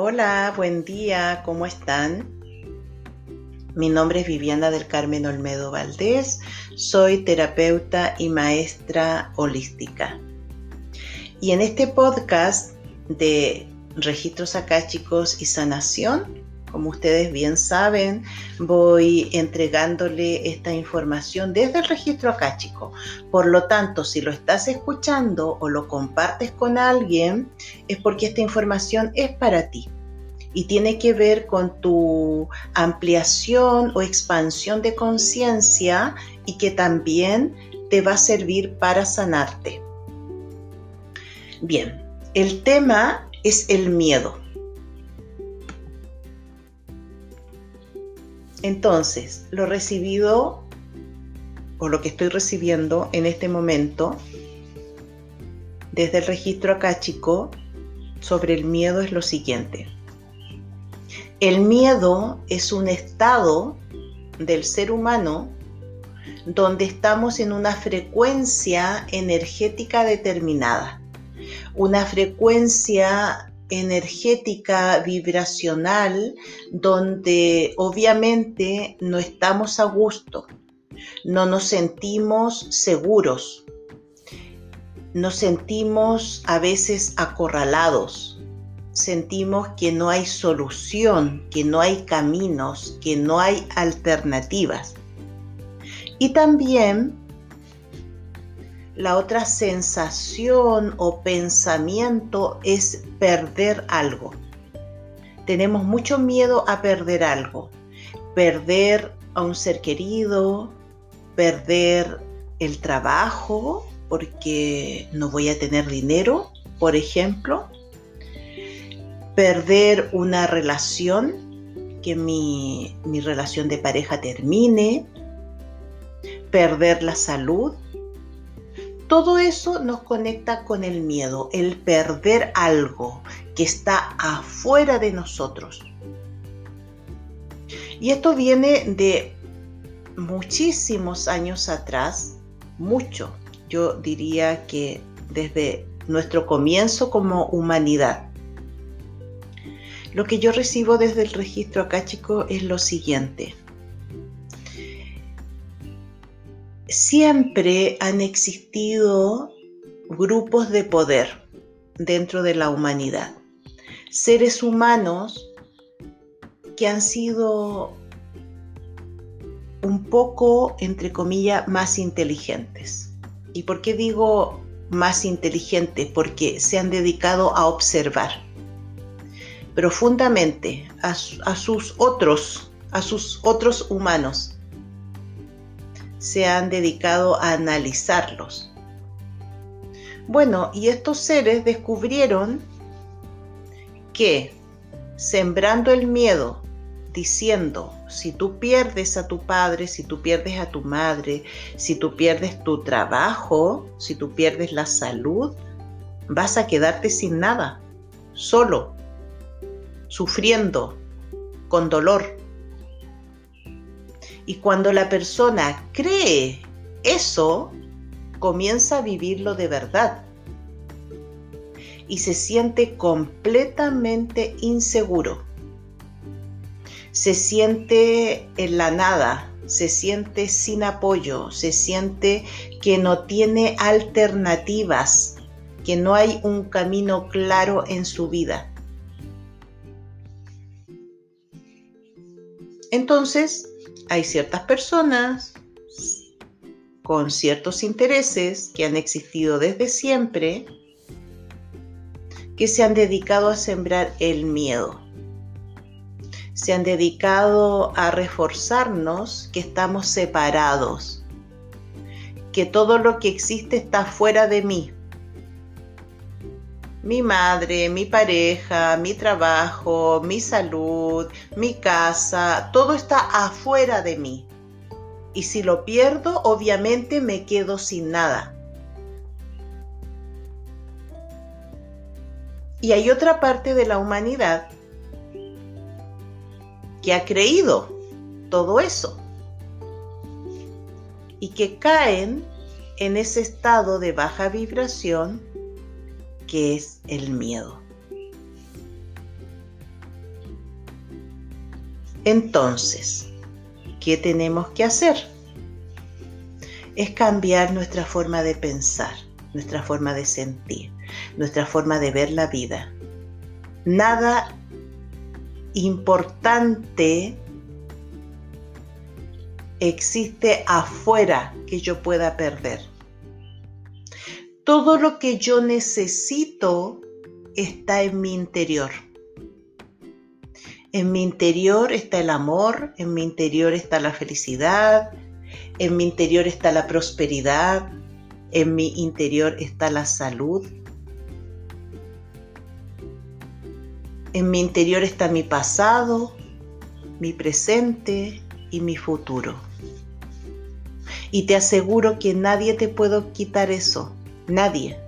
Hola, buen día, ¿cómo están? Mi nombre es Viviana del Carmen Olmedo Valdés, soy terapeuta y maestra holística. Y en este podcast de registros acáchicos y sanación, como ustedes bien saben, voy entregándole esta información desde el registro acáchico. Por lo tanto, si lo estás escuchando o lo compartes con alguien, es porque esta información es para ti y tiene que ver con tu ampliación o expansión de conciencia y que también te va a servir para sanarte. Bien, el tema es el miedo. Entonces, lo recibido o lo que estoy recibiendo en este momento desde el registro acáchico sobre el miedo es lo siguiente. El miedo es un estado del ser humano donde estamos en una frecuencia energética determinada, una frecuencia energética, vibracional, donde obviamente no estamos a gusto, no nos sentimos seguros, nos sentimos a veces acorralados, sentimos que no hay solución, que no hay caminos, que no hay alternativas. Y también la otra sensación o pensamiento es perder algo. Tenemos mucho miedo a perder algo. Perder a un ser querido, perder el trabajo porque no voy a tener dinero, por ejemplo. Perder una relación, que mi, mi relación de pareja termine. Perder la salud, todo eso nos conecta con el miedo, el perder algo que está afuera de nosotros. Y esto viene de muchísimos años atrás, mucho, yo diría que desde nuestro comienzo como humanidad. Lo que yo recibo desde el registro acá, chico, es lo siguiente. siempre han existido grupos de poder dentro de la humanidad. Seres humanos que han sido un poco, entre comillas, más inteligentes. ¿Y por qué digo más inteligentes? Porque se han dedicado a observar profundamente a, a sus otros, a sus otros humanos se han dedicado a analizarlos. Bueno, y estos seres descubrieron que sembrando el miedo, diciendo, si tú pierdes a tu padre, si tú pierdes a tu madre, si tú pierdes tu trabajo, si tú pierdes la salud, vas a quedarte sin nada, solo, sufriendo, con dolor. Y cuando la persona cree eso, comienza a vivirlo de verdad. Y se siente completamente inseguro. Se siente en la nada, se siente sin apoyo, se siente que no tiene alternativas, que no hay un camino claro en su vida. Entonces, hay ciertas personas con ciertos intereses que han existido desde siempre que se han dedicado a sembrar el miedo. Se han dedicado a reforzarnos que estamos separados, que todo lo que existe está fuera de mí. Mi madre, mi pareja, mi trabajo, mi salud, mi casa, todo está afuera de mí. Y si lo pierdo, obviamente me quedo sin nada. Y hay otra parte de la humanidad que ha creído todo eso y que caen en ese estado de baja vibración que es el miedo. Entonces, ¿qué tenemos que hacer? Es cambiar nuestra forma de pensar, nuestra forma de sentir, nuestra forma de ver la vida. Nada importante existe afuera que yo pueda perder. Todo lo que yo necesito está en mi interior. En mi interior está el amor, en mi interior está la felicidad, en mi interior está la prosperidad, en mi interior está la salud, en mi interior está mi pasado, mi presente y mi futuro. Y te aseguro que nadie te puede quitar eso, nadie.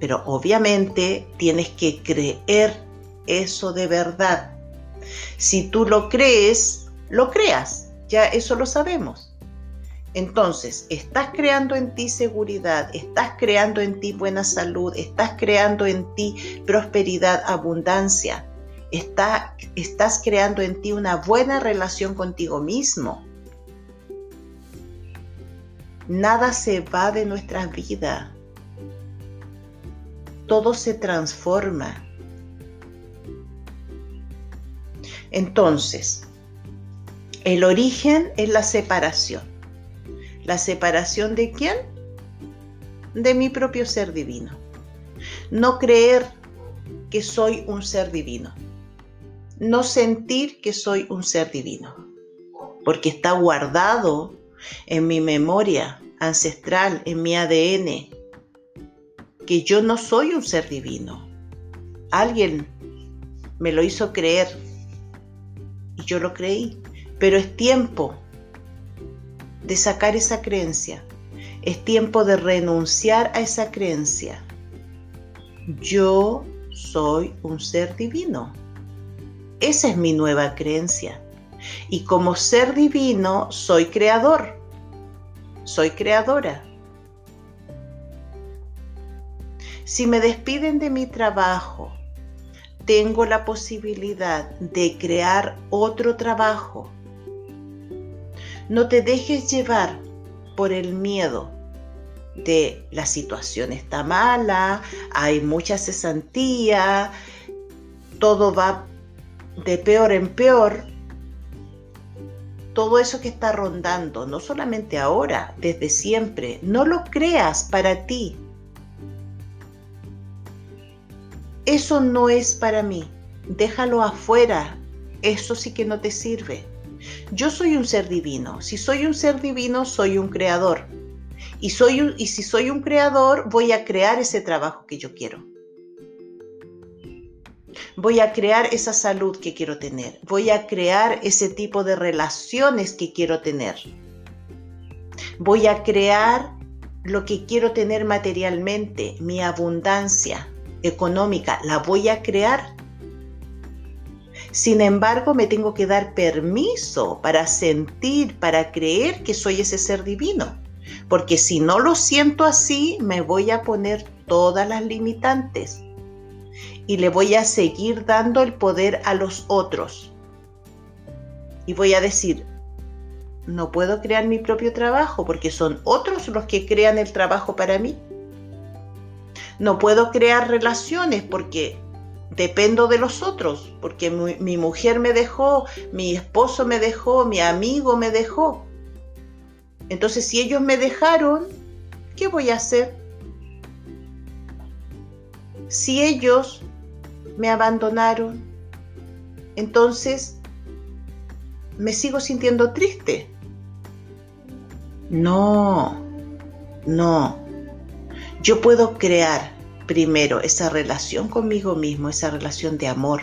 Pero obviamente tienes que creer eso de verdad. Si tú lo crees, lo creas. Ya eso lo sabemos. Entonces, estás creando en ti seguridad, estás creando en ti buena salud, estás creando en ti prosperidad, abundancia, estás creando en ti una buena relación contigo mismo. Nada se va de nuestra vida. Todo se transforma. Entonces, el origen es la separación. ¿La separación de quién? De mi propio ser divino. No creer que soy un ser divino. No sentir que soy un ser divino. Porque está guardado en mi memoria ancestral, en mi ADN, que yo no soy un ser divino. Alguien me lo hizo creer y yo lo creí, pero es tiempo de sacar esa creencia. Es tiempo de renunciar a esa creencia. Yo soy un ser divino. Esa es mi nueva creencia. Y como ser divino soy creador. Soy creadora. Si me despiden de mi trabajo, tengo la posibilidad de crear otro trabajo no te dejes llevar por el miedo de la situación está mala, hay mucha cesantía, todo va de peor en peor. Todo eso que está rondando, no solamente ahora, desde siempre, no lo creas para ti. Eso no es para mí. Déjalo afuera. Eso sí que no te sirve. Yo soy un ser divino. Si soy un ser divino, soy un creador. Y, soy y si soy un creador, voy a crear ese trabajo que yo quiero. Voy a crear esa salud que quiero tener. Voy a crear ese tipo de relaciones que quiero tener. Voy a crear lo que quiero tener materialmente, mi abundancia económica, la voy a crear sin embargo, me tengo que dar permiso para sentir, para creer que soy ese ser divino. Porque si no lo siento así, me voy a poner todas las limitantes y le voy a seguir dando el poder a los otros. Y voy a decir, no puedo crear mi propio trabajo porque son otros los que crean el trabajo para mí. No puedo crear relaciones porque dependo de los otros, porque mi, mujer me dejó, mi esposo me dejó, mi amigo me dejó. Entonces, si ellos me dejaron, ¿qué voy a hacer? Si ellos me abandonaron, entonces me sigo sintiendo triste. No, no. Yo puedo crear primero esa relación conmigo mismo, esa relación de amor.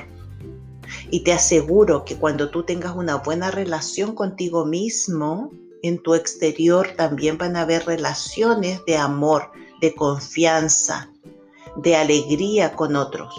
Y te aseguro que cuando tú tengas una buena relación contigo mismo, en tu exterior también van a haber relaciones de amor, de confianza, de alegría con otros.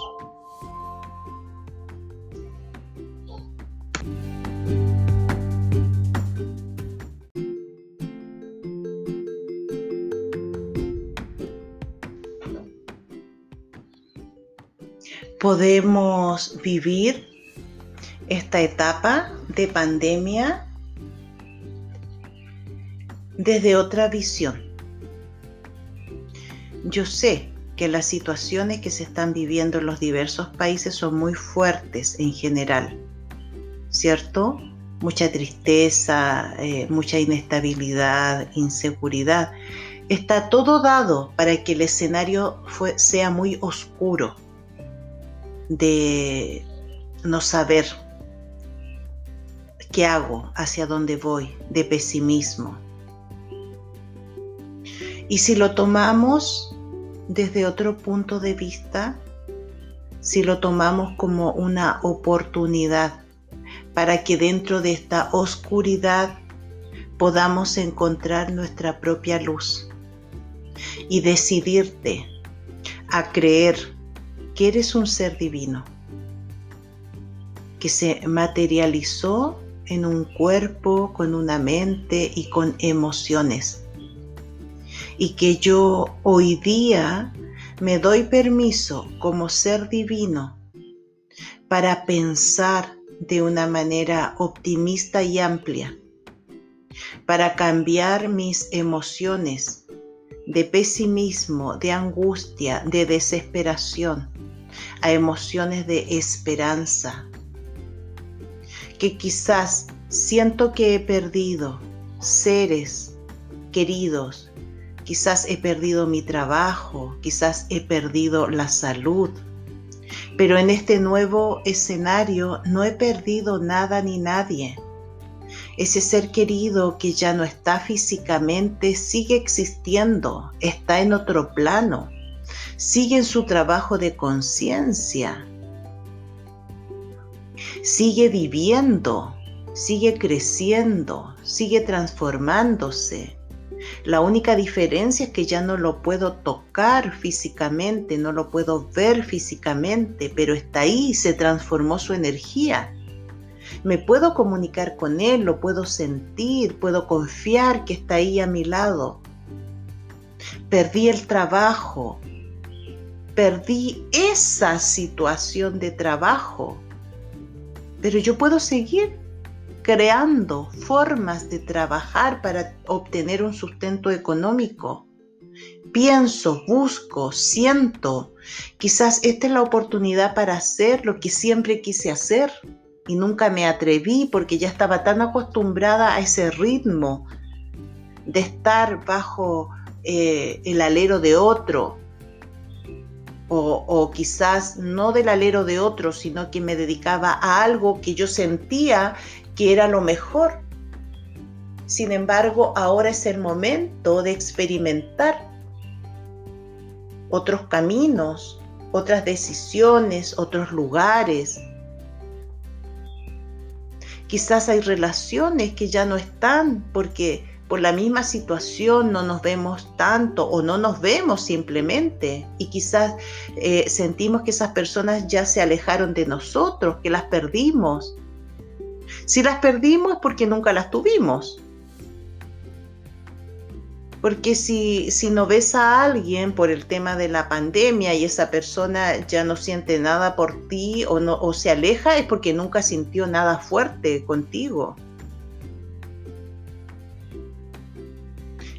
podemos vivir esta etapa de pandemia desde otra visión. Yo sé que las situaciones que se están viviendo en los diversos países son muy fuertes en general, ¿cierto? Mucha tristeza, eh, mucha inestabilidad, inseguridad. Está todo dado para que el escenario sea muy oscuro de no saber qué hago, hacia dónde voy, de pesimismo. Y si lo tomamos desde otro punto de vista, si lo tomamos como una oportunidad para que dentro de esta oscuridad podamos encontrar nuestra propia luz y decidirte a creer que eres un ser divino, que se materializó en un cuerpo, con una mente y con emociones y que yo hoy día me doy permiso como ser divino para pensar de una manera optimista y amplia, para cambiar mis emociones de pesimismo, de angustia, de desesperación, a emociones de esperanza, que quizás siento que he perdido seres queridos, quizás he perdido mi trabajo, quizás he perdido la salud, pero en este nuevo escenario no he perdido nada ni nadie. Ese ser querido que ya no está físicamente sigue existiendo, está en otro plano, sigue en su trabajo de conciencia, sigue viviendo, sigue creciendo, sigue transformándose, la única diferencia es que ya no lo puedo tocar físicamente, no lo puedo ver físicamente, pero está ahí, se transformó su energía. Me puedo comunicar con él, lo puedo sentir, puedo confiar que está ahí a mi lado. Perdí el trabajo, perdí esa situación de trabajo, pero yo puedo seguir creando formas de trabajar para obtener un sustento económico. Pienso, busco, siento. Quizás esta es la oportunidad para hacer lo que siempre quise hacer y nunca me atreví porque ya estaba tan acostumbrada a ese ritmo de estar bajo eh, el alero de otro, o, o, quizás no del alero de otro, sino que me dedicaba a algo que yo sentía que era lo mejor. Sin embargo, ahora es el momento de experimentar otros caminos, otras decisiones, otros lugares. Quizás hay relaciones que ya no están porque por la misma situación no nos vemos tanto o no nos vemos simplemente y quizás eh, sentimos que esas personas ya se alejaron de nosotros, que las perdimos. Si las perdimos es porque nunca las tuvimos. Porque si, si no ves a alguien por el tema de la pandemia y esa persona ya no siente nada por ti o, no, o se aleja, es porque nunca sintió nada fuerte contigo.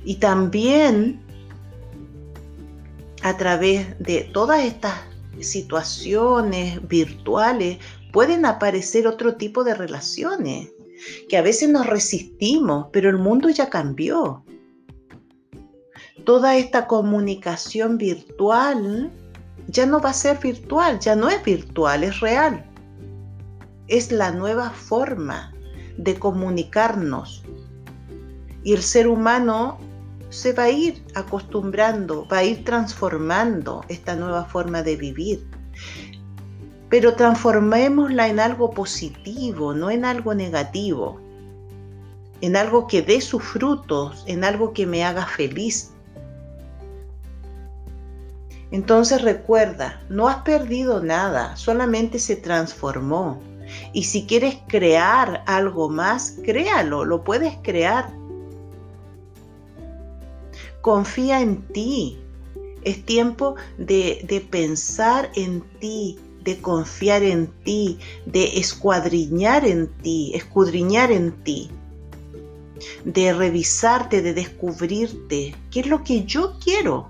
Y también a través de todas estas situaciones virtuales pueden aparecer otro tipo de relaciones que a veces nos resistimos, pero el mundo ya cambió. Toda esta comunicación virtual ya no va a ser virtual, ya no es virtual, es real. Es la nueva forma de comunicarnos. Y el ser humano se va a ir acostumbrando, va a ir transformando esta nueva forma de vivir pero transformémosla en algo positivo, no en algo negativo, en algo que dé sus frutos, en algo que me haga feliz. Entonces recuerda, no has perdido nada, solamente se transformó. Y si quieres crear algo más, créalo, lo puedes crear. Confía en ti. Es tiempo de, de pensar en ti, de confiar en ti, de escuadriñar en ti, escudriñar en ti, de revisarte, de descubrirte, qué es lo que yo quiero,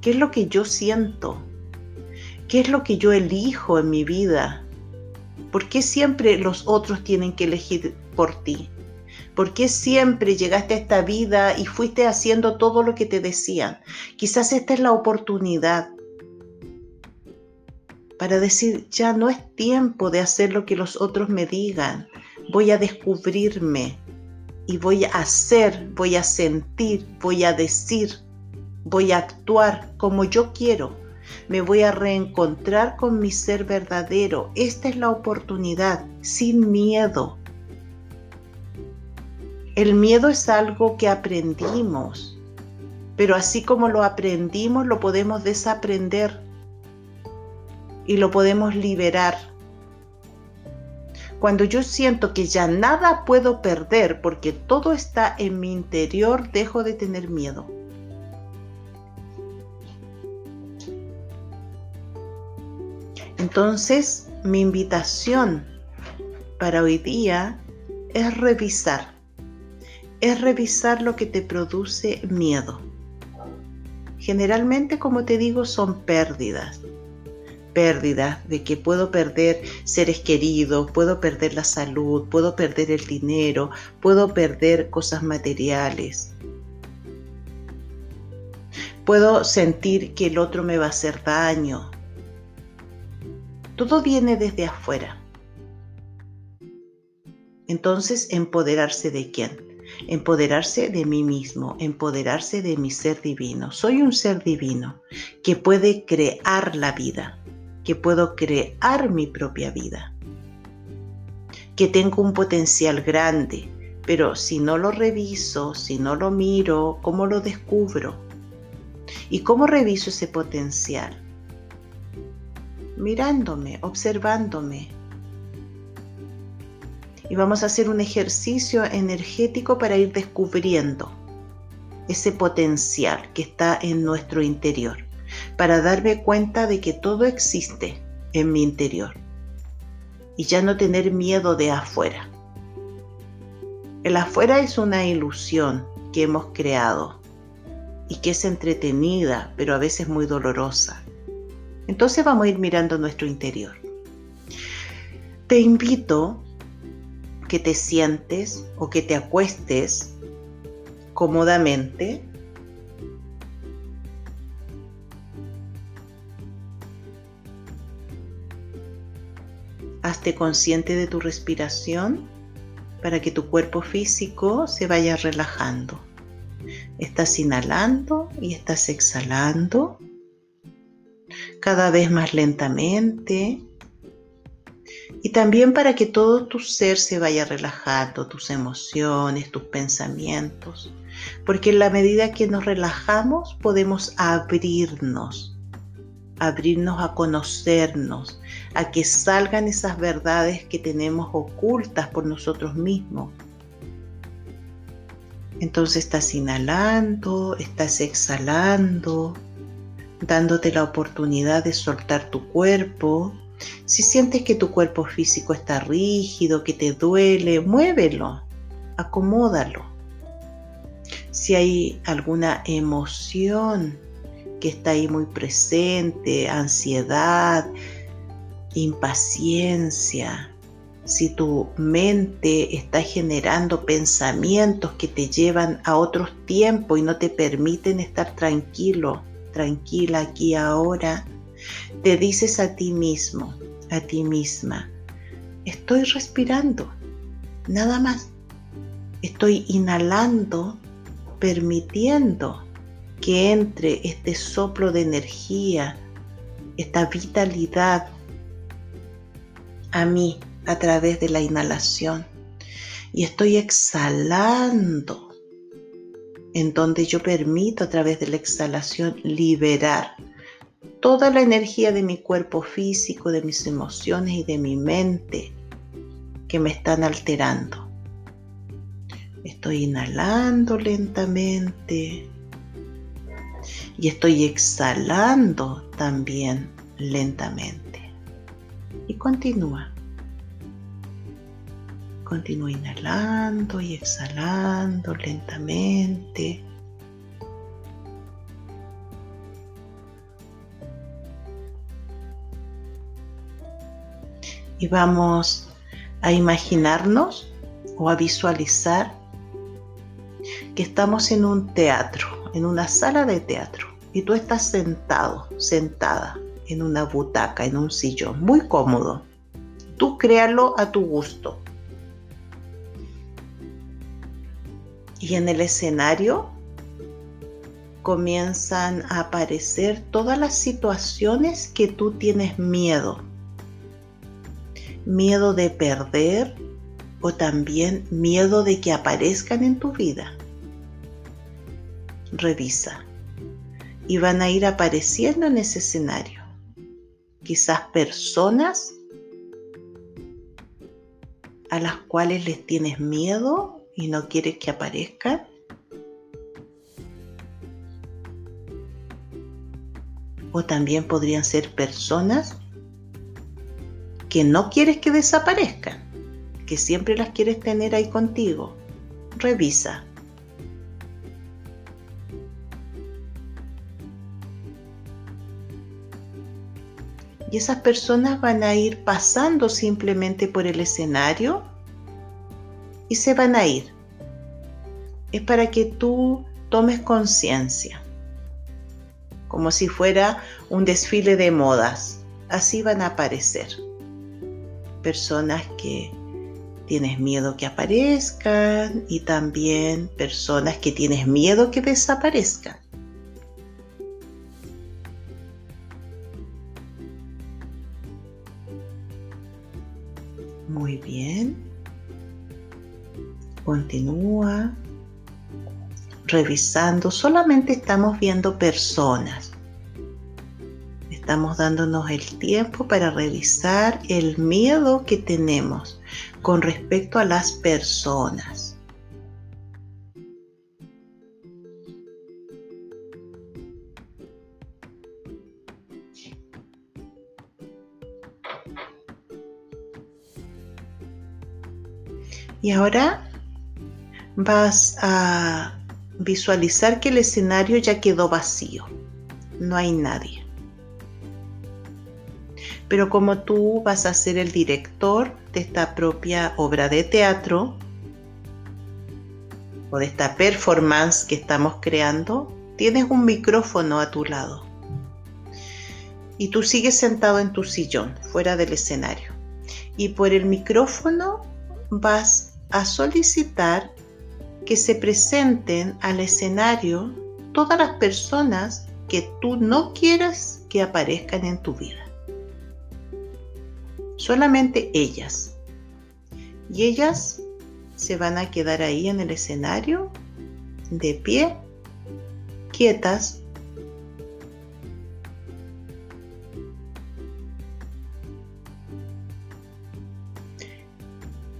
qué es lo que yo siento, qué es lo que yo elijo en mi vida, por qué siempre los otros tienen que elegir por ti. ¿Por qué siempre llegaste a esta vida y fuiste haciendo todo lo que te decían? Quizás esta es la oportunidad para decir, ya no es tiempo de hacer lo que los otros me digan. Voy a descubrirme y voy a hacer, voy a sentir, voy a decir, voy a actuar como yo quiero. Me voy a reencontrar con mi ser verdadero. Esta es la oportunidad, sin miedo. El miedo es algo que aprendimos, pero así como lo aprendimos, lo podemos desaprender y lo podemos liberar. Cuando yo siento que ya nada puedo perder porque todo está en mi interior, dejo de tener miedo. Entonces, mi invitación para hoy día es revisar es revisar lo que te produce miedo. Generalmente, como te digo, son pérdidas. Pérdidas de que puedo perder seres queridos, puedo perder la salud, puedo perder el dinero, puedo perder cosas materiales. Puedo sentir que el otro me va a hacer daño. Todo viene desde afuera. Entonces, empoderarse de quién? empoderarse de mí mismo, empoderarse de mi ser divino. Soy un ser divino que puede crear la vida, que puedo crear mi propia vida, que tengo un potencial grande, pero si no lo reviso, si no lo miro, ¿cómo lo descubro? ¿Y cómo reviso ese potencial? Mirándome, observándome, y vamos a hacer un ejercicio energético para ir descubriendo ese potencial que está en nuestro interior, para darme cuenta de que todo existe en mi interior y ya no tener miedo de afuera. El afuera es una ilusión que hemos creado y que es entretenida, pero a veces muy dolorosa. Entonces vamos a ir mirando nuestro interior. Te invito que te sientes o que te acuestes cómodamente. Hazte consciente de tu respiración para que tu cuerpo físico se vaya relajando. Estás inhalando y estás exhalando cada vez más lentamente y también para que todo tu ser se vaya relajando, tus emociones, tus pensamientos, porque en la medida que nos relajamos podemos abrirnos, abrirnos a conocernos, a que salgan esas verdades que tenemos ocultas por nosotros mismos. Entonces estás inhalando, estás exhalando, dándote la oportunidad de soltar tu cuerpo, si sientes que tu cuerpo físico está rígido, que te duele, muévelo, acomódalo. Si hay alguna emoción que está ahí muy presente, ansiedad, impaciencia, si tu mente está generando pensamientos que te llevan a otros tiempos y no te permiten estar tranquilo, tranquila aquí ahora, te dices a ti mismo, a ti misma, estoy respirando, nada más. Estoy inhalando, permitiendo que entre este soplo de energía, esta vitalidad a mí a través de la inhalación. Y estoy exhalando, en donde yo permito a través de la exhalación liberar toda la energía de mi cuerpo físico, de mis emociones y de mi mente que me están alterando. Estoy inhalando lentamente y estoy exhalando también lentamente. Y continúa. Continúa inhalando y exhalando lentamente. Y vamos a imaginarnos o a visualizar que estamos en un teatro, en una sala de teatro, y tú estás sentado, sentada en una butaca, en un sillón, muy cómodo. Tú créalo a tu gusto. Y en el escenario comienzan a aparecer todas las situaciones que tú tienes miedo. Miedo de perder o también miedo de que aparezcan en tu vida. Revisa. Y van a ir apareciendo en ese escenario. Quizás personas a las cuales les tienes miedo y no quieres que aparezcan. O también podrían ser personas que no quieres que desaparezcan, que siempre las quieres tener ahí contigo. Revisa. Y esas personas van a ir pasando simplemente por el escenario y se van a ir. Es para que tú tomes conciencia, como si fuera un desfile de modas. Así van a aparecer personas que tienes miedo que aparezcan y también personas que tienes miedo que desaparezcan. Muy bien. Continúa revisando. Solamente estamos viendo personas. Estamos dándonos el tiempo para revisar el miedo que tenemos con respecto a las personas. Y ahora vas a visualizar que el escenario ya quedó vacío. No hay nadie. Pero como tú vas a ser el director de esta propia obra de teatro o de esta performance que estamos creando, tienes un micrófono a tu lado. Y tú sigues sentado en tu sillón, fuera del escenario. Y por el micrófono vas a solicitar que se presenten al escenario todas las personas que tú no quieras que aparezcan en tu vida. Solamente ellas. Y ellas se van a quedar ahí en el escenario, de pie, quietas,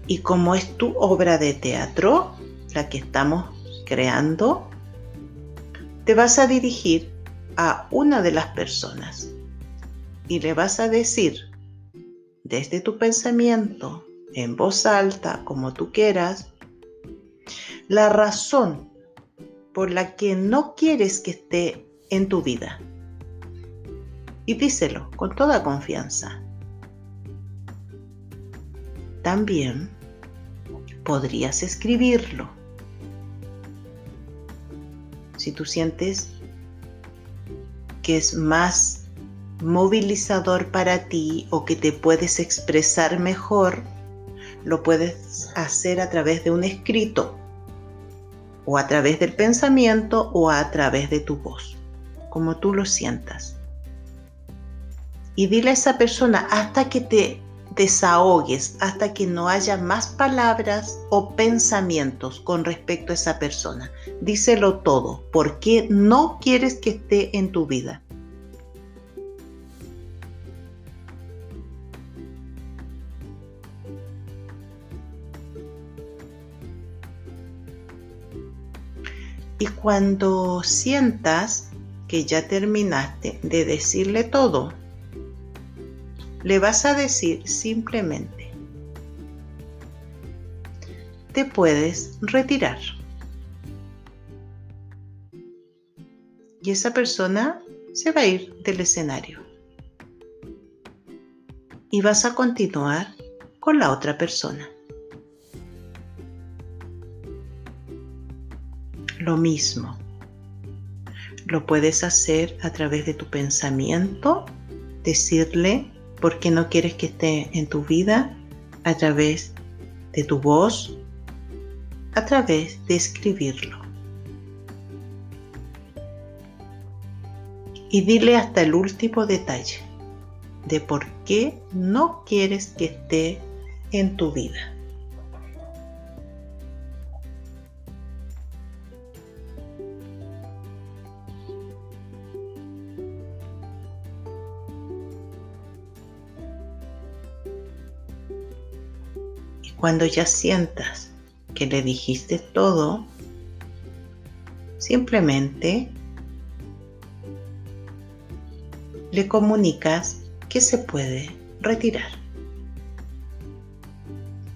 Y como es tu obra de teatro, la que estamos creando, te vas a dirigir a una de las personas y le vas a decir desde tu pensamiento, en voz alta, como tú quieras, la razón por la que no quieres que esté en tu vida. Y díselo con toda confianza. También podrías escribirlo. Si tú sientes que es más movilizador para ti o que te puedes expresar mejor, lo puedes hacer a través de un escrito o a través del pensamiento o a través de tu voz, como tú lo sientas. Y dile a esa persona hasta que te desahogues hasta que no haya más palabras o pensamientos con respecto a esa persona. Díselo todo. ¿Por qué no quieres que esté en tu vida? Y cuando sientas que ya terminaste de decirle todo, le vas a decir simplemente, te puedes retirar. Y esa persona se va a ir del escenario. Y vas a continuar con la otra persona. Lo mismo. Lo puedes hacer a través de tu pensamiento, decirle por qué no quieres que esté en tu vida, a través de tu voz, a través de escribirlo. Y dile hasta el último detalle de por qué no quieres que esté en tu vida. Cuando ya sientas que le dijiste todo, simplemente le comunicas que se puede retirar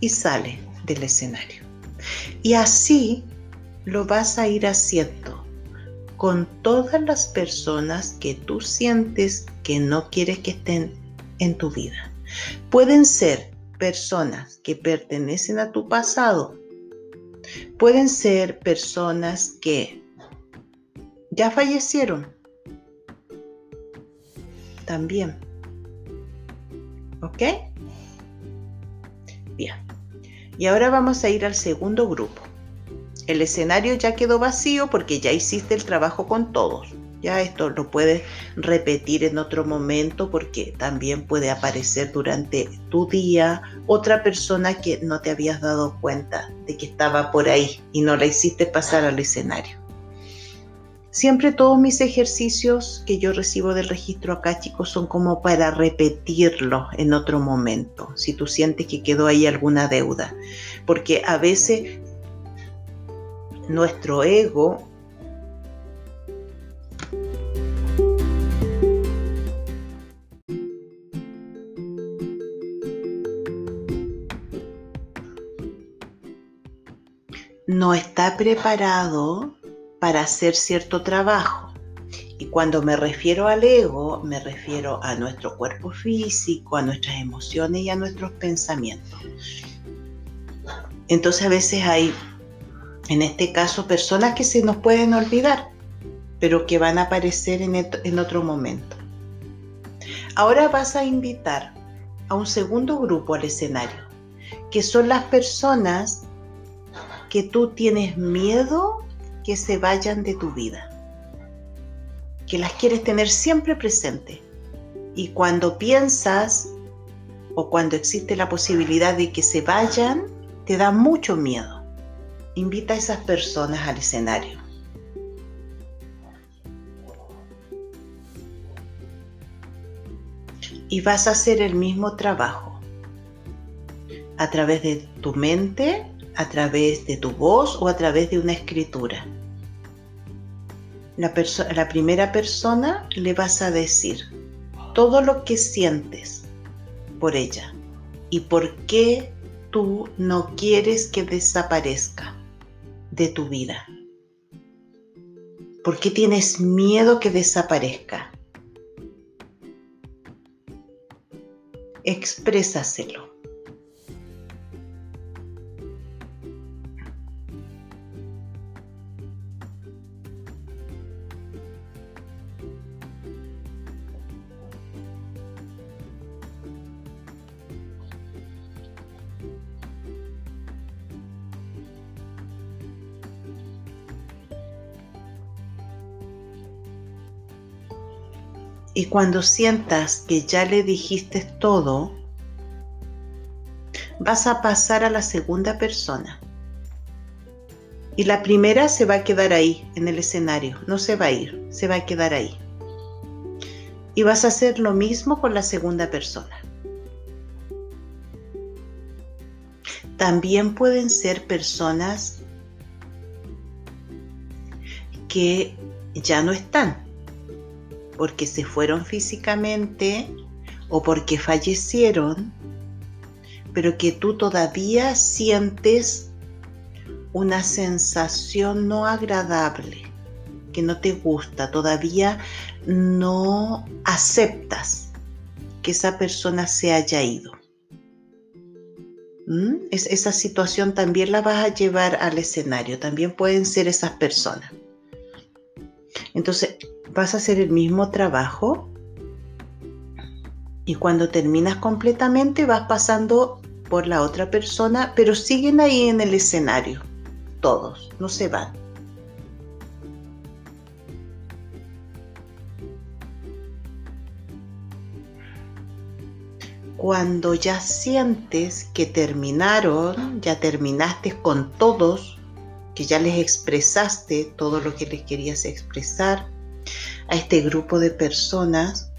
y sale del escenario. Y así lo vas a ir haciendo con todas las personas que tú sientes que no quieres que estén en tu vida. Pueden ser personas que pertenecen a tu pasado. Pueden ser personas que ya fallecieron. También. ¿Ok? Bien. Y ahora vamos a ir al segundo grupo. El escenario ya quedó vacío porque ya hiciste el trabajo con todos. Ya esto lo puedes repetir en otro momento porque también puede aparecer durante tu día otra persona que no te habías dado cuenta de que estaba por ahí y no la hiciste pasar al escenario. Siempre todos mis ejercicios que yo recibo del registro acá, chicos, son como para repetirlo en otro momento, si tú sientes que quedó ahí alguna deuda. Porque a veces nuestro ego no está preparado para hacer cierto trabajo. Y cuando me refiero al ego, me refiero a nuestro cuerpo físico, a nuestras emociones y a nuestros pensamientos. Entonces a veces hay, en este caso, personas que se nos pueden olvidar, pero que van a aparecer en, en otro momento. Ahora vas a invitar a un segundo grupo al escenario, que son las personas que tú tienes miedo que se vayan de tu vida, que las quieres tener siempre presente. Y cuando piensas o cuando existe la posibilidad de que se vayan, te da mucho miedo. Invita a esas personas al escenario. Y vas a hacer el mismo trabajo a través de tu mente a través de tu voz o a través de una escritura. La, la, primera persona le vas a decir todo lo que sientes por ella y por qué tú no quieres que desaparezca de tu vida. ¿Por qué tienes miedo que desaparezca? Exprésaselo. Y cuando sientas que ya le dijiste todo, vas a pasar a la segunda persona. Y la primera se va a quedar ahí, en el escenario, no se va a ir, se va a quedar ahí. Y vas a hacer lo mismo con la segunda persona. También pueden ser personas que ya no están, porque se fueron físicamente o porque fallecieron, pero que tú todavía sientes una sensación no agradable, que no te gusta, todavía no aceptas que esa persona se haya ido. ¿Mm? esa situación también la vas a llevar al escenario, también pueden ser esas personas. Entonces, vas a hacer el mismo trabajo y cuando terminas completamente vas pasando por la otra persona, pero siguen ahí en el escenario, todos, no se van. Cuando ya sientes que terminaron, ya terminaste con todos, que ya les expresaste todo lo que les querías expresar a este grupo de personas,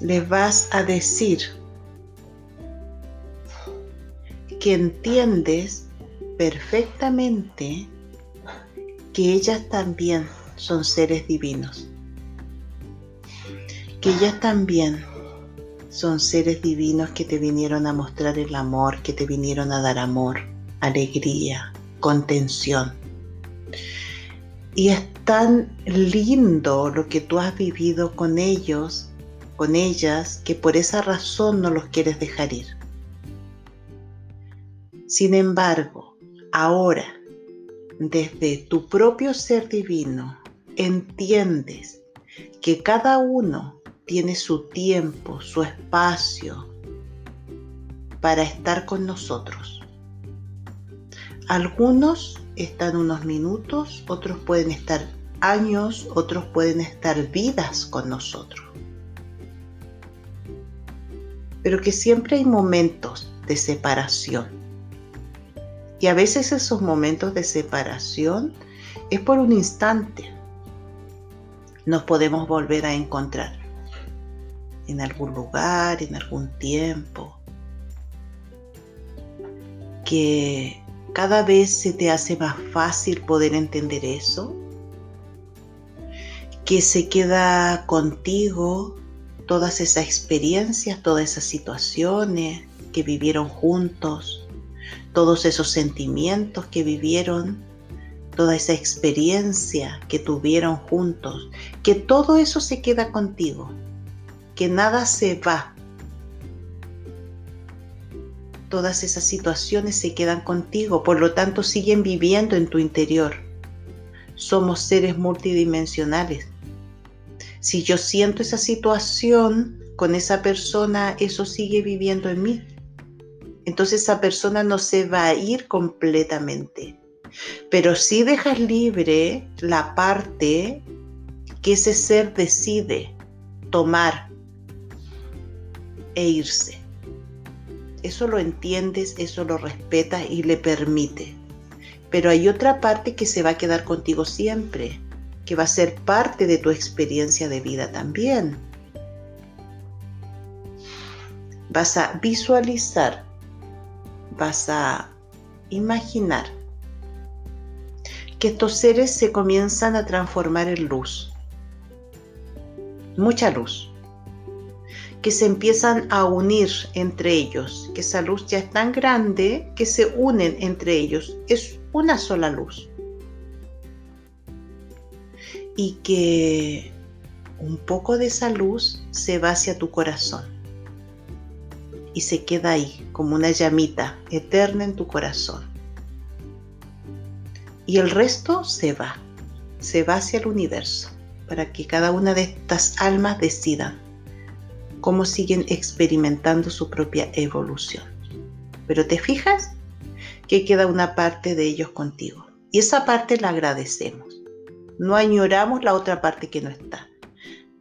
les vas a decir que entiendes perfectamente que ellas también son seres divinos, que ellas también son seres divinos que te vinieron a mostrar el amor, que te vinieron a dar amor, alegría, contención. Y es tan lindo lo que tú has vivido con ellos con ellas que por esa razón no los quieres dejar ir. Sin embargo, ahora, desde tu propio ser divino, entiendes que cada uno tiene su tiempo, su espacio para estar con nosotros. Algunos están unos minutos, otros pueden estar años, otros pueden estar vidas con nosotros pero que siempre hay momentos de separación. Y a veces esos momentos de separación es por un instante. Nos podemos volver a encontrar en algún lugar, en algún tiempo. Que cada vez se te hace más fácil poder entender eso. Que se queda contigo todas esas experiencias, todas esas situaciones que vivieron juntos, todos esos sentimientos que vivieron, toda esa experiencia que tuvieron juntos, que todo eso se queda contigo, que nada se va. Todas esas situaciones se quedan contigo, por lo tanto siguen viviendo en tu interior. Somos seres multidimensionales si yo siento esa situación con esa persona, eso sigue viviendo en mí. Entonces esa persona no se va a ir completamente. Pero si dejas libre la parte que ese ser decide tomar e irse. Eso lo entiendes, eso lo respetas y le permite. Pero hay otra parte que se va a quedar contigo siempre que va a ser parte de tu experiencia de vida también. Vas a visualizar, vas a imaginar que estos seres se comienzan a transformar en luz, mucha luz, que se empiezan a unir entre ellos, que esa luz ya es tan grande que se unen entre ellos, es una sola luz. Y que un poco de esa luz se va hacia tu corazón. Y se queda ahí como una llamita eterna en tu corazón. Y el resto se va, se va hacia el universo para que cada una de estas almas decidan cómo siguen experimentando su propia evolución. Pero te fijas que queda una parte de ellos contigo y esa parte la agradecemos no añoramos la otra parte que no está.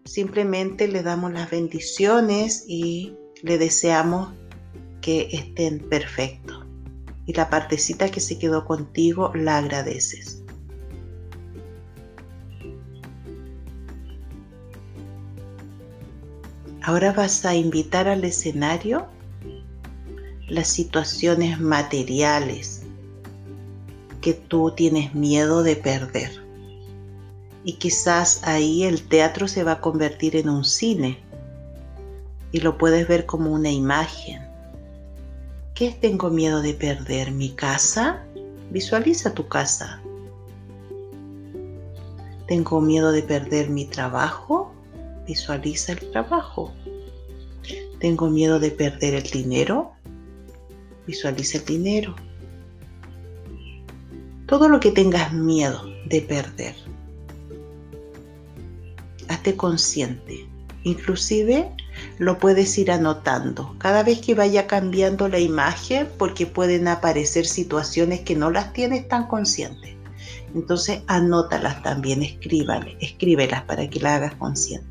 Simplemente le damos las bendiciones y le deseamos que estén perfectos. Y la partecita que se quedó contigo la agradeces. Ahora vas a invitar al escenario las situaciones materiales que tú tienes miedo de perder Y quizás ahí el teatro se va a convertir en un cine y lo puedes ver como una imagen. ¿Qué tengo miedo de perder? ¿Mi casa? Visualiza tu casa. ¿Tengo miedo de perder mi trabajo? Visualiza el trabajo. ¿Tengo miedo de perder el dinero? Visualiza el dinero. Todo lo que tengas miedo de perder. Hazte consciente. Inclusive lo puedes ir anotando cada vez que vaya cambiando la imagen porque pueden aparecer situaciones que no las tienes tan conscientes. Entonces anótalas también, escríbale, escríbelas para que las hagas consciente.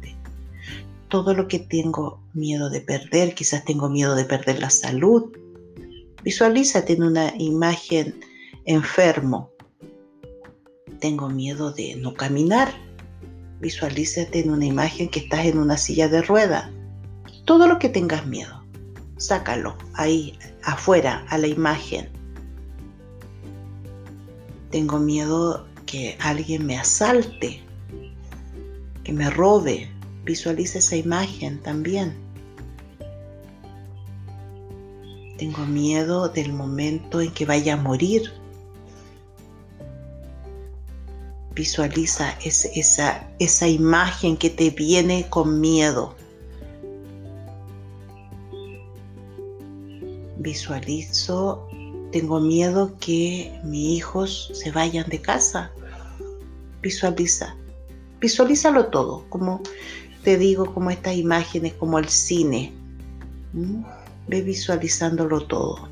Todo lo que tengo miedo de perder, quizás tengo miedo de perder la salud. Visualízate en una imagen enfermo. Tengo miedo de no caminar. Visualízate en una imagen que estás en una silla de rueda todo lo que tengas miedo, sácalo ahí, afuera, a la imagen. Tengo miedo que alguien me asalte, que me robe. Visualiza esa imagen también. Tengo miedo del momento en que vaya a morir. Visualiza esa, esa imagen que te viene con miedo. visualizo, tengo miedo que mis hijos se vayan de casa. Visualiza, visualízalo todo, como te digo, como estas imágenes, como el cine. Ve visualizándolo todo.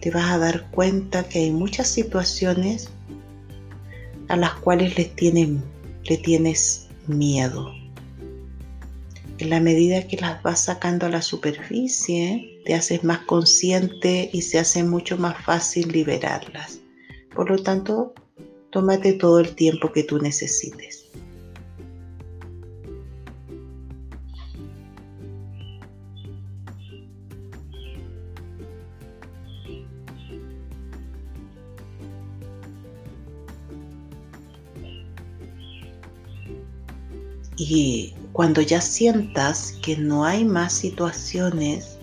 Te vas a dar cuenta que hay muchas situaciones a las cuales les le tienes miedo. En la medida que las vas sacando a la superficie, te haces más consciente y se hace mucho más fácil liberarlas. Por lo tanto, tómate todo el tiempo que tú necesites. Y cuando ya sientas que no hay más situaciones,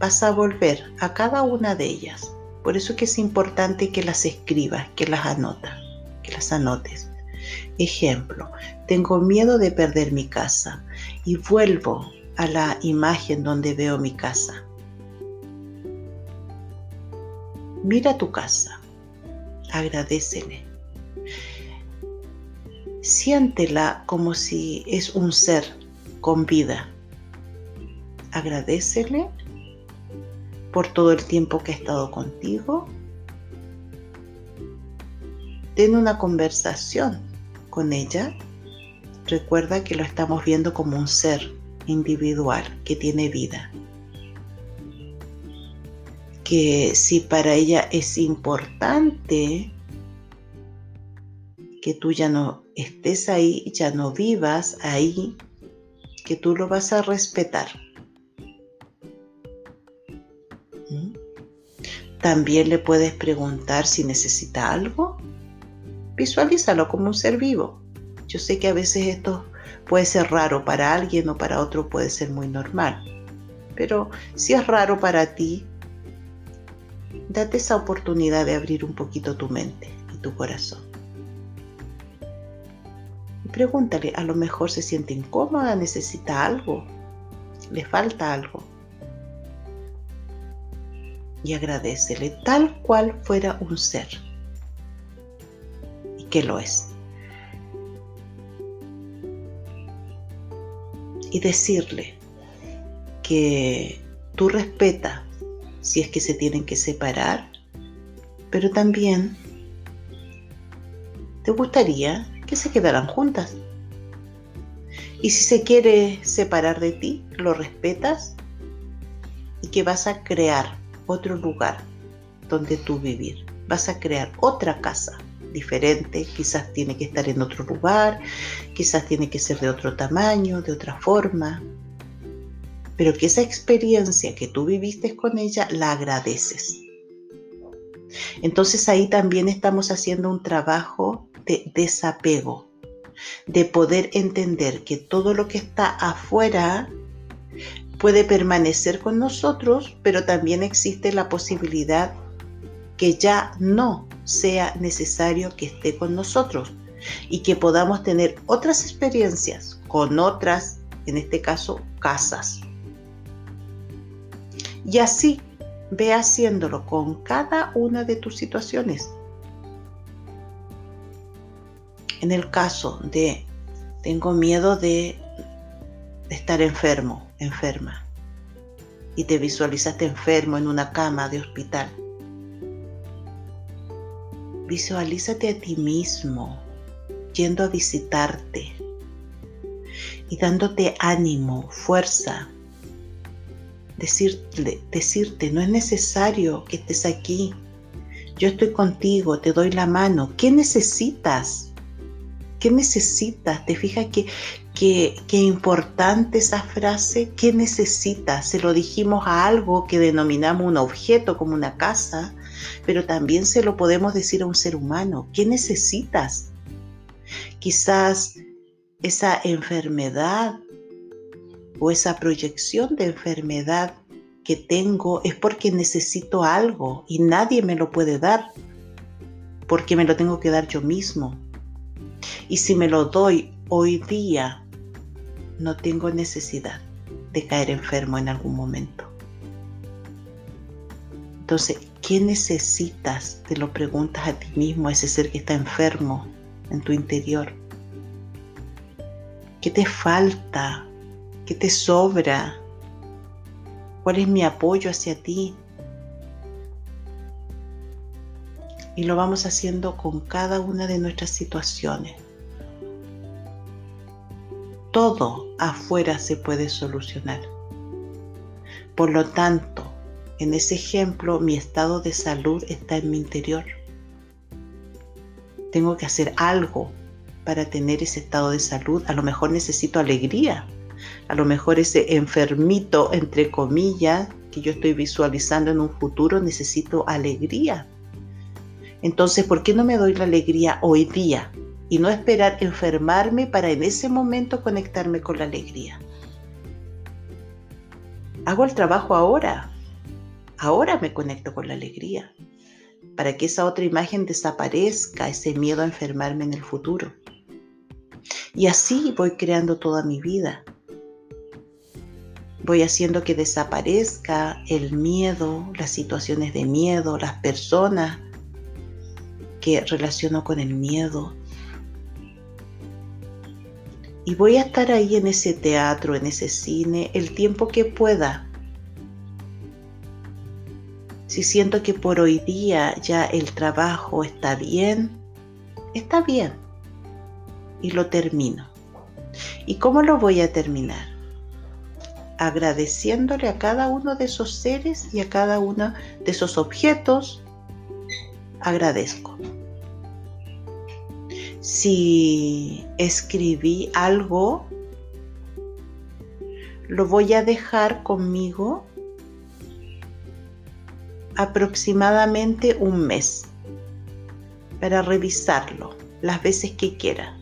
vas a volver a cada una de ellas. Por eso que es importante que las escribas, que las anotas, que las anotes. Ejemplo, tengo miedo de perder mi casa y vuelvo a la imagen donde veo mi casa. Mira tu casa, agradecele Siéntela como si es un ser con vida. Agradecele por todo el tiempo que ha estado contigo. Ten una conversación con ella. Recuerda que lo estamos viendo como un ser individual que tiene vida. Que si para ella es importante que tú ya no estés ahí, ya no vivas ahí, que tú lo vas a respetar. ¿Mm? También le puedes preguntar si necesita algo. Visualízalo como un ser vivo. Yo sé que a veces esto puede ser raro para alguien o para otro puede ser muy normal. Pero si es raro para ti, date esa oportunidad de abrir un poquito tu mente y tu corazón. Pregúntale, a lo mejor se siente incómoda, necesita algo, le falta algo. Y agradecele tal cual fuera un ser. Y que lo es. Y decirle que tú respetas si es que se tienen que separar, pero también te gustaría que se quedarán juntas. Y si se quiere separar de ti, lo respetas y que vas a crear otro lugar donde tú vivir. Vas a crear otra casa diferente, quizás tiene que estar en otro lugar, quizás tiene que ser de otro tamaño, de otra forma. pero que esa experiencia que tú viviste con ella la agradeces. Entonces ahí también estamos haciendo un trabajo de desapego, de poder entender que todo lo que está afuera puede permanecer con nosotros, pero también existe la posibilidad que ya no sea necesario que esté con nosotros y que podamos tener otras experiencias con otras, en este caso, casas. Y así ve haciéndolo con cada una de tus situaciones. En el caso de tengo miedo de, estar enfermo, enferma, y te visualizaste enfermo en una cama de hospital. Visualízate a ti mismo yendo a visitarte y dándote ánimo, fuerza, decirte, decirte, no es necesario que estés aquí. Yo estoy contigo, te doy la mano. ¿Qué necesitas? ¿Qué necesitas? ¿Te fijas que, qué importante esa frase? ¿Qué necesitas? Se lo dijimos a algo que denominamos un objeto como una casa, pero también se lo podemos decir a un ser humano. ¿Qué necesitas? Quizás esa enfermedad o esa proyección de enfermedad que tengo es porque necesito algo y nadie me lo puede dar, porque me lo tengo que dar yo mismo. Y si me lo doy hoy día, no tengo necesidad de caer enfermo en algún momento. Entonces, ¿qué necesitas? Te lo preguntas a ti mismo, a ese ser que está enfermo en tu interior. ¿Qué te falta? ¿Qué te sobra? ¿Cuál es mi apoyo hacia ti? Y lo vamos haciendo con cada una de nuestras situaciones. Todo afuera se puede solucionar. Por lo tanto, en ese ejemplo, mi estado de salud está en mi interior. Tengo que hacer algo para tener ese estado de salud. A lo mejor necesito alegría, a lo mejor ese enfermito, entre comillas, que yo estoy visualizando en un futuro, necesito alegría. Entonces, ¿por qué no me doy la alegría hoy día y no esperar enfermarme para en ese momento conectarme con la alegría? Hago el trabajo ahora. Ahora me conecto con la alegría para que esa otra imagen desaparezca, ese miedo a enfermarme en el futuro. Y así voy creando toda mi vida voy haciendo que desaparezca el miedo, las situaciones de miedo, las personas que relaciono con el miedo. Y voy a estar ahí en ese teatro, en ese cine, el tiempo que pueda. Si siento que por hoy día ya el trabajo está bien, está bien. Y lo termino. ¿Y cómo lo voy a terminar? Agradeciéndole a cada uno de esos seres y a cada uno de esos objetos, agradezco. Si escribí algo, lo voy a dejar conmigo aproximadamente un mes para revisarlo las veces que quiera.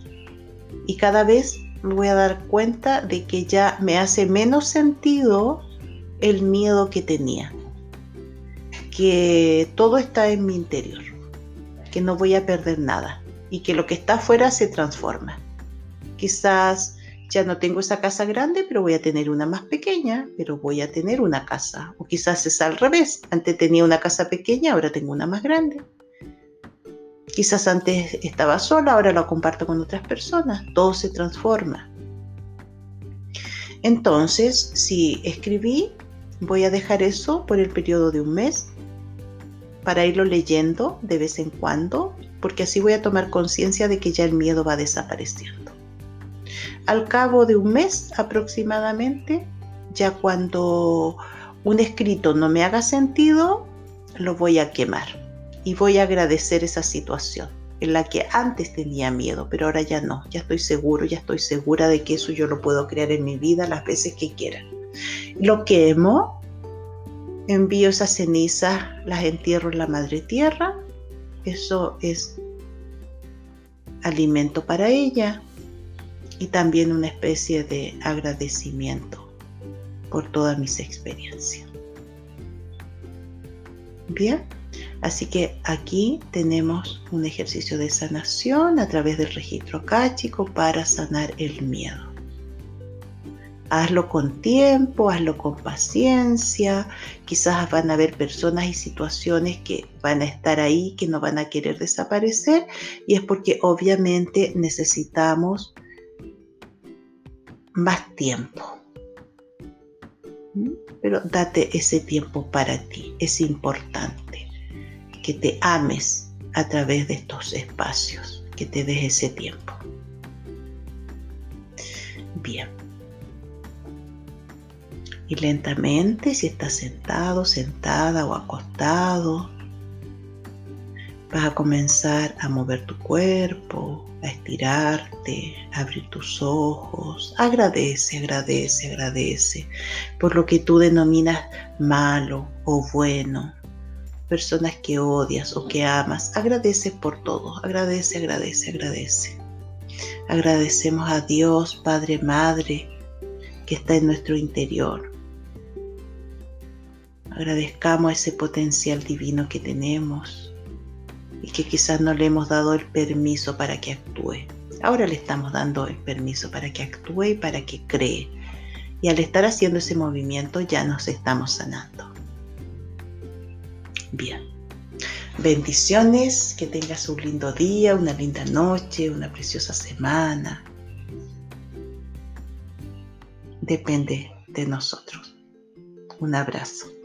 Y cada vez voy a dar cuenta de que ya me hace menos sentido el miedo que tenía. Que todo está en mi interior. Que no voy a perder nada. Y que lo que está afuera se transforma. Quizás ya no tengo esa casa grande, pero voy a tener una más pequeña, pero voy a tener una casa. O quizás es al revés. Antes tenía una casa pequeña, ahora tengo una más grande. Quizás antes estaba sola, ahora lo comparto con otras personas. Todo se transforma. Entonces, si escribí, voy a dejar eso por el periodo de un mes para irlo leyendo de vez en cuando, porque así voy a tomar conciencia de que ya el miedo va desapareciendo. Al cabo de un mes aproximadamente, ya cuando un escrito no me haga sentido, lo voy a quemar y voy a agradecer esa situación en la que antes tenía miedo, pero ahora ya no, ya estoy seguro, ya estoy segura de que eso yo lo puedo crear en mi vida las veces que quiera. Lo quemo, envío esas cenizas, las entierro en la madre tierra. Eso es alimento para ella y también una especie de agradecimiento por todas mis experiencias. Bien, así que aquí tenemos un ejercicio de sanación a través del registro cáchico para sanar el miedo. Hazlo con tiempo, hazlo con paciencia. Quizás van a haber personas y situaciones que van a estar ahí, que no van a querer desaparecer. Y es porque obviamente necesitamos más tiempo. ¿Mm? Pero date ese tiempo para ti. Es importante que te ames a través de estos espacios, que te des ese tiempo. Bien. Y lentamente, si estás sentado, sentada o acostado, vas a comenzar a mover tu cuerpo, a estirarte, a abrir tus ojos. Agradece, agradece, agradece por lo que tú denominas malo o bueno. Personas que odias o que amas. Agradece por todo. Agradece, agradece, agradece. Agradecemos a Dios, Padre, Madre, que está en nuestro interior Agradezcamos ese potencial divino que tenemos y que quizás no le hemos dado el permiso para que actúe. Ahora le estamos dando el permiso para que actúe y para que cree. Y al estar haciendo ese movimiento ya nos estamos sanando. Bien. Bendiciones, que tengas un lindo día, una linda noche, una preciosa semana. Depende de nosotros. Un abrazo.